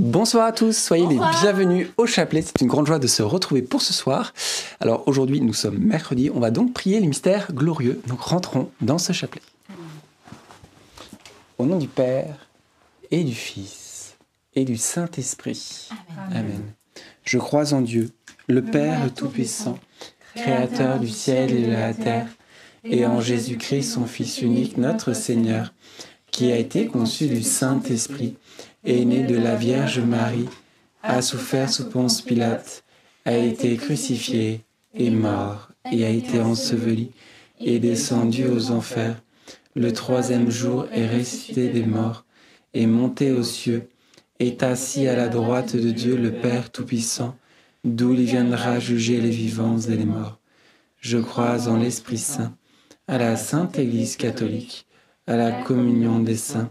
Bonsoir à tous, soyez les bienvenus au chapelet. C'est une grande joie de se retrouver pour ce soir. Alors aujourd'hui, nous sommes mercredi, on va donc prier les mystères glorieux. Donc rentrons dans ce chapelet. Au nom du Père et du Fils et du Saint-Esprit. Amen. Je crois en Dieu, le Père Tout-Puissant, Créateur du ciel et de la terre, et en Jésus-Christ, son Fils unique, notre Seigneur, qui a été conçu du Saint-Esprit est né de la Vierge Marie, a souffert sous Ponce Pilate, a été crucifié, est mort et a été enseveli, et descendu aux enfers. Le troisième jour est ressuscité des morts, est monté aux cieux, est assis à la droite de Dieu le Père Tout-Puissant, d'où il viendra juger les vivants et les morts. Je crois en l'Esprit Saint, à la Sainte Église catholique, à la communion des saints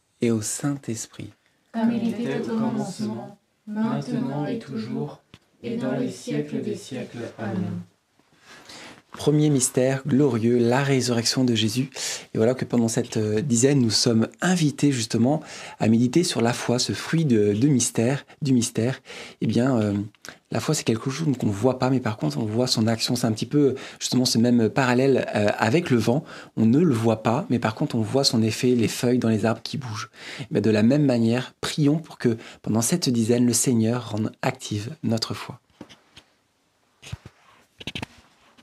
et au Saint-Esprit. Comme il était au commencement, maintenant et toujours, et dans les siècles des siècles. Amen. Premier mystère glorieux, la résurrection de Jésus. Et voilà que pendant cette euh, dizaine, nous sommes invités justement à méditer sur la foi, ce fruit de, mystère, du mystère. Eh bien, euh, la foi, c'est quelque chose qu'on ne voit pas, mais par contre, on voit son action. C'est un petit peu justement ce même parallèle euh, avec le vent. On ne le voit pas, mais par contre, on voit son effet, les feuilles dans les arbres qui bougent. Mais de la même manière, prions pour que pendant cette dizaine, le Seigneur rende active notre foi.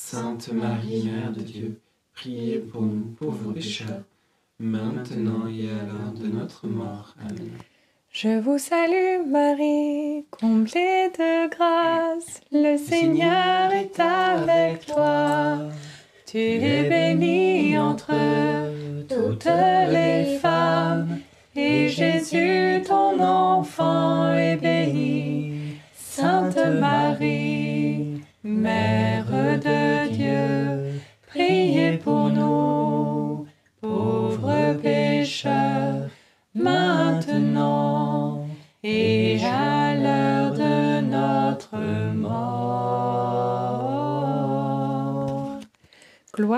Sainte Marie, Mère de Dieu, priez pour nous pauvres pécheurs, maintenant et à l'heure de notre mort. Amen. Je vous salue Marie, comblée de grâce, le Seigneur est avec toi. Tu es bénie entre toutes les femmes, et Jésus, ton enfant, est béni. Sainte Marie,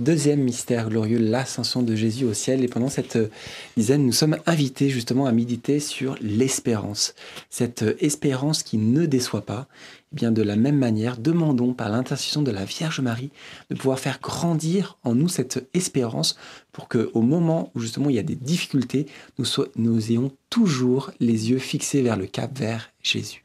Deuxième mystère glorieux, l'ascension de Jésus au ciel. Et pendant cette euh, dizaine, nous sommes invités justement à méditer sur l'espérance. Cette euh, espérance qui ne déçoit pas. Eh bien, de la même manière, demandons par l'intercession de la Vierge Marie de pouvoir faire grandir en nous cette espérance pour que, au moment où justement il y a des difficultés, nous, nous ayons toujours les yeux fixés vers le cap, vers Jésus.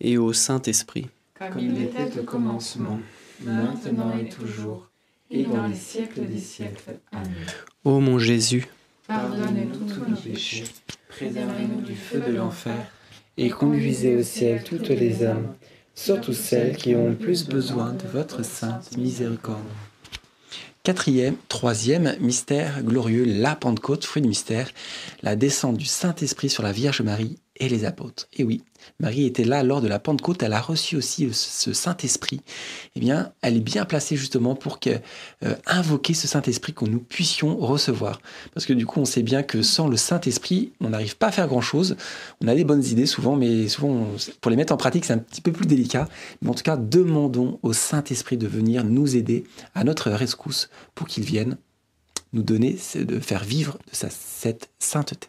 et au Saint-Esprit. Comme il était au commencement, maintenant et toujours, et dans les siècles des siècles. Amen. Ô mon Jésus, Pardonnez-nous tous nos péchés, préservez-nous du feu de l'enfer, Et conduisez au ciel toutes les âmes, surtout celles qui ont le plus besoin de votre sainte miséricorde. Quatrième, troisième mystère glorieux, la Pentecôte, fruit du mystère, la descente du Saint-Esprit sur la Vierge Marie et les apôtres. Et oui, Marie était là lors de la Pentecôte, elle a reçu aussi ce Saint-Esprit. Eh bien, elle est bien placée justement pour euh, invoquer ce Saint-Esprit que nous puissions recevoir. Parce que du coup, on sait bien que sans le Saint-Esprit, on n'arrive pas à faire grand-chose. On a des bonnes idées souvent, mais souvent, pour les mettre en pratique, c'est un petit peu plus délicat. Mais en tout cas, demandons au Saint-Esprit de venir nous aider à notre rescousse pour qu'il vienne nous donner, de faire vivre cette sainteté.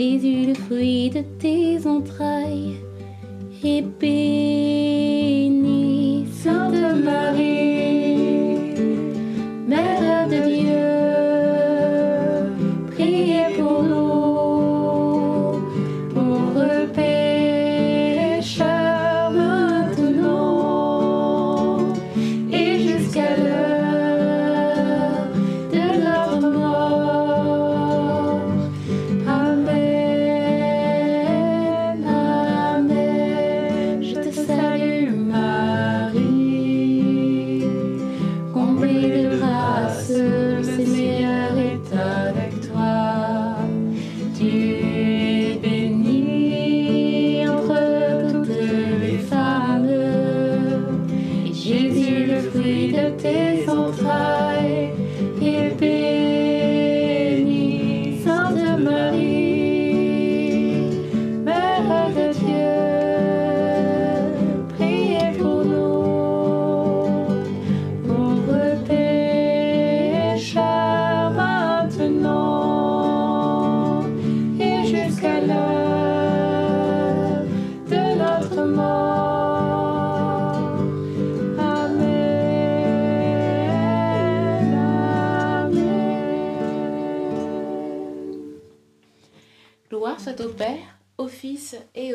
Jésus, le fruit de tes entrailles, et bénie.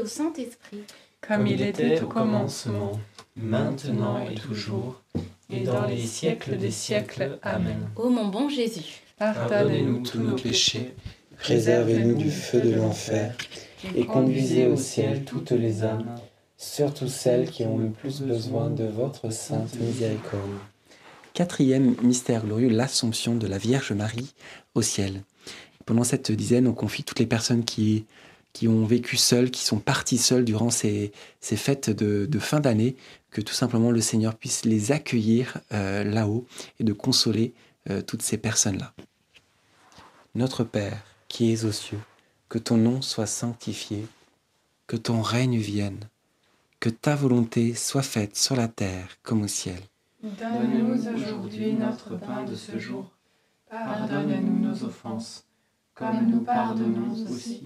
Au Saint-Esprit. Comme il était au commencement, maintenant et toujours, et dans les siècles des siècles. Amen. Ô mon bon Jésus, Pardonnez-nous tous nos péchés, Préservez-nous du feu de l'enfer et conduisez au ciel toutes les âmes, surtout celles qui ont le plus besoin de votre sainte miséricorde. Quatrième mystère glorieux, l'Assomption de la Vierge Marie au ciel. Pendant cette dizaine, on confie toutes les personnes qui, qui ont vécu seules, qui sont parties seules durant ces, fêtes de, de fin d'année, que tout simplement le Seigneur puisse les accueillir euh, là-haut et de consoler euh, toutes ces personnes-là. Notre Père, qui es aux cieux, que ton nom soit sanctifié, que ton règne vienne, que ta volonté soit faite sur la terre comme au ciel. Donne-nous aujourd'hui notre pain de ce jour. Pardonne-nous nos offenses, comme nous pardonnons aussi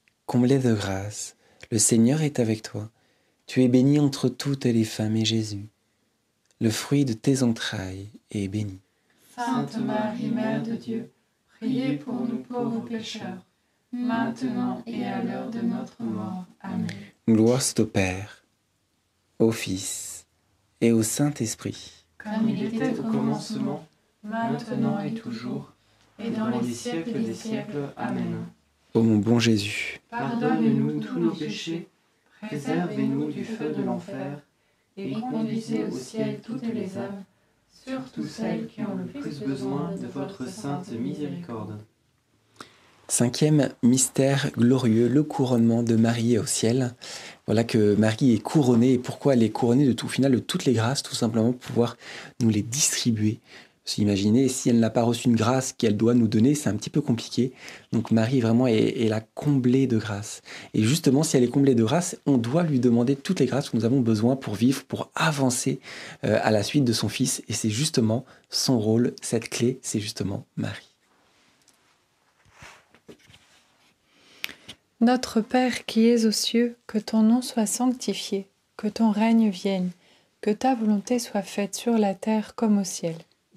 comblée de grâce, le Seigneur est avec toi. Tu es bénie entre toutes les femmes et Jésus, le fruit de tes entrailles, est béni. Sainte Marie, Mère de Dieu, priez pour nous pauvres pécheurs, maintenant et à l'heure de notre mort. Amen. Gloire soit au Père, au Fils et au Saint-Esprit. Comme il était au commencement, maintenant et toujours, et dans les siècles des siècles. Amen. Ô mon bon Jésus, Pardonne-nous tous nos péchés, préservez-nous du feu de l'enfer, et conduisez au ciel toutes les âmes, surtout celles qui ont le plus besoin de votre sainte miséricorde. Cinquième mystère glorieux, le couronnement de Marie au ciel. Voilà que Marie est couronnée et pourquoi elle est couronnée de tout final de toutes les grâces, tout simplement pour pouvoir nous les distribuer. Imaginez, si elle n'a pas reçu une grâce qu'elle doit nous donner, c'est un petit peu compliqué. Donc Marie vraiment est, est, la comblée de grâce. Et justement, si elle est comblée de grâce, on doit lui demander toutes les grâces que nous avons besoin pour vivre, pour avancer euh, à la suite de son Fils. Et c'est justement son rôle, cette clé, c'est justement Marie. Notre Père qui es aux cieux, que ton nom soit sanctifié, que ton règne vienne, que ta volonté soit faite sur la terre comme au ciel.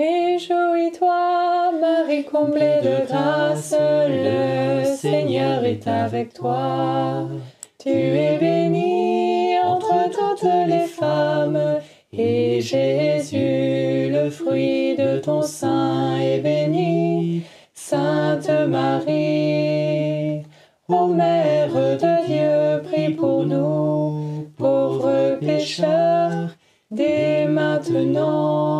Réjouis-toi, Marie comblée de grâce, le Seigneur est avec toi. Tu es bénie entre toutes les femmes, et Jésus, le fruit de ton sein, est béni. Sainte Marie, ô Mère de Dieu, prie pour nous, pauvres pécheurs, dès maintenant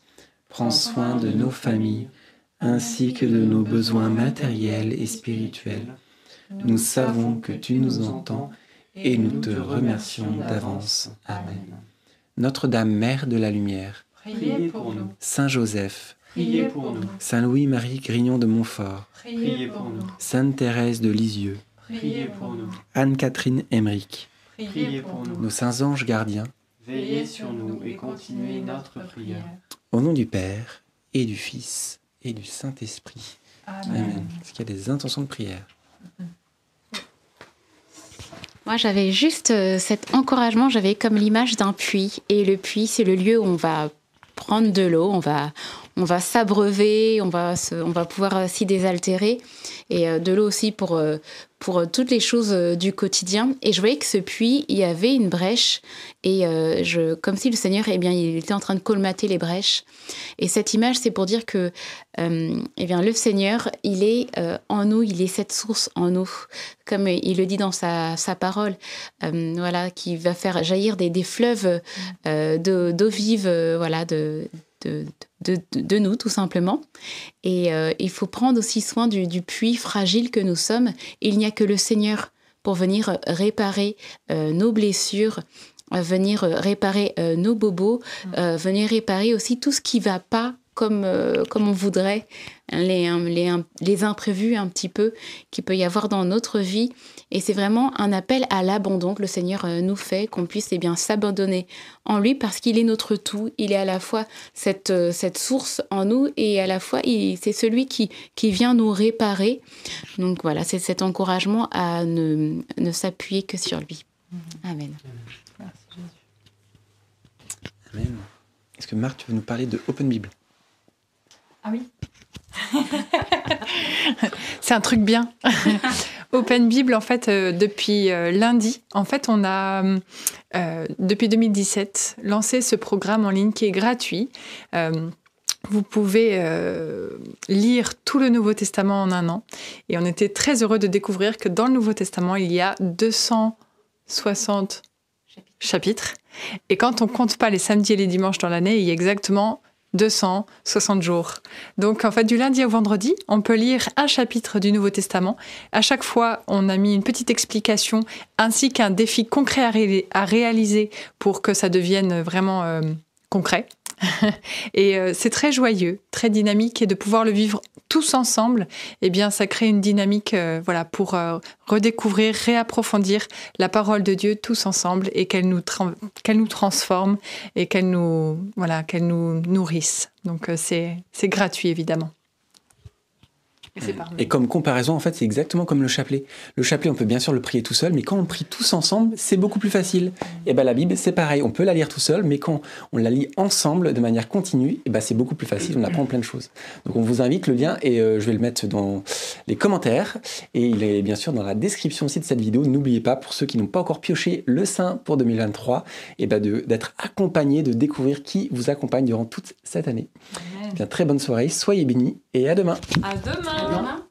Prends soin de nos familles, ainsi que de nos besoins matériels et spirituels. Nous savons que tu nous entends et nous te remercions d'avance. Amen. Notre-Dame, Mère de la Lumière, Priez pour nous. Saint Joseph, priez pour nous. Saint Louis-Marie Grignon de Montfort, Priez pour nous. Sainte Thérèse de Lisieux, Priez pour nous. Anne-Catherine Emmerich, Priez pour nous. nos saints anges gardiens, Veillez sur nous et continuez notre prière. Au nom du Père et du Fils et du Saint-Esprit. Amen. Amen. Est-ce qu'il y a des intentions de prière? Moi, j'avais juste euh, cet encouragement, j'avais comme l'image d'un puits. Et le puits, c'est le lieu où on va prendre de l'eau, on va, on va s'abreuver, on va, on va pouvoir euh, s'y désaltérer. Et euh, de l'eau aussi pour, euh, pour toutes les choses du quotidien. Et je voyais que ce puits, il y avait une brèche. Et je, comme si le Seigneur, eh bien, il était en train de colmater les brèches. Et cette image, c'est pour dire que eh bien, le Seigneur, il est en nous, il est cette source en nous. Comme il le dit dans sa, sa parole, voilà, qui va faire jaillir des, des fleuves d'eau vive, voilà, de, de, de, de- de nous, tout simplement. Et euh, il faut prendre aussi soin du, du puits fragile que nous sommes. Il n'y a que le Seigneur pour venir réparer euh, nos blessures, euh, venir réparer euh, nos bobos, euh, venir réparer aussi tout ce qui va pas comme, euh, comme on voudrait, les, les, les imprévus un petit peu qu'il peut y avoir dans notre vie. Et c'est vraiment un appel à l'abandon que le Seigneur euh, nous fait, qu'on puisse eh bien s'abandonner en lui parce qu'il est notre tout. Il est à la fois cette, euh, cette source en nous et à la fois il- c'est celui qui, qui vient nous réparer. Donc voilà, c'est cet encouragement à ne, ne s'appuyer que sur lui. Amen. Amen. Est-ce que Marc, tu veux nous parler de Open Bible? Ah oui. C'est un truc bien. Open Bible, en fait, euh, depuis euh, lundi, en fait, on a, euh, depuis 2017, lancé ce programme en ligne qui est gratuit. Vous pouvez lire tout le Nouveau Testament en un an. Et on était très heureux de découvrir que dans le Nouveau Testament, il y a 260 chapitres. Et quand on compte pas les samedis et les dimanches dans l'année, il y a exactement 260 jours. Donc en fait, du lundi au vendredi, on peut lire un chapitre du Nouveau Testament. À chaque fois, on a mis une petite explication ainsi qu'un défi concret à, ré- à réaliser pour que ça devienne vraiment euh, concret. et euh, c'est très joyeux, très dynamique et de pouvoir le vivre tous ensemble, eh bien ça crée une dynamique euh, voilà pour euh, redécouvrir, réapprofondir la parole de Dieu tous ensemble et qu'elle nous qu'elle nous transforme et qu'elle nous voilà, qu'elle nous nourrisse. Donc euh, c'est c'est gratuit évidemment. Et c'est par Et comme comparaison, en fait, c'est exactement comme le chapelet. Le chapelet, on peut bien sûr le prier tout seul, mais quand on le prie tous ensemble, c'est beaucoup plus facile. Et ben la Bible, c'est pareil. On peut la lire tout seul, mais quand on la lit ensemble de manière continue, et ben c'est beaucoup plus facile. On apprend plein de choses. Donc on vous invite le lien et euh, je vais le mettre dans les commentaires et il est bien sûr dans la description aussi de cette vidéo. N'oubliez pas pour ceux qui n'ont pas encore pioché le saint pour 2023, et ben de- d'être accompagné, de découvrir qui vous accompagne durant toute cette année. Bien très bonne soirée, soyez bénis et à demain. À demain. À demain.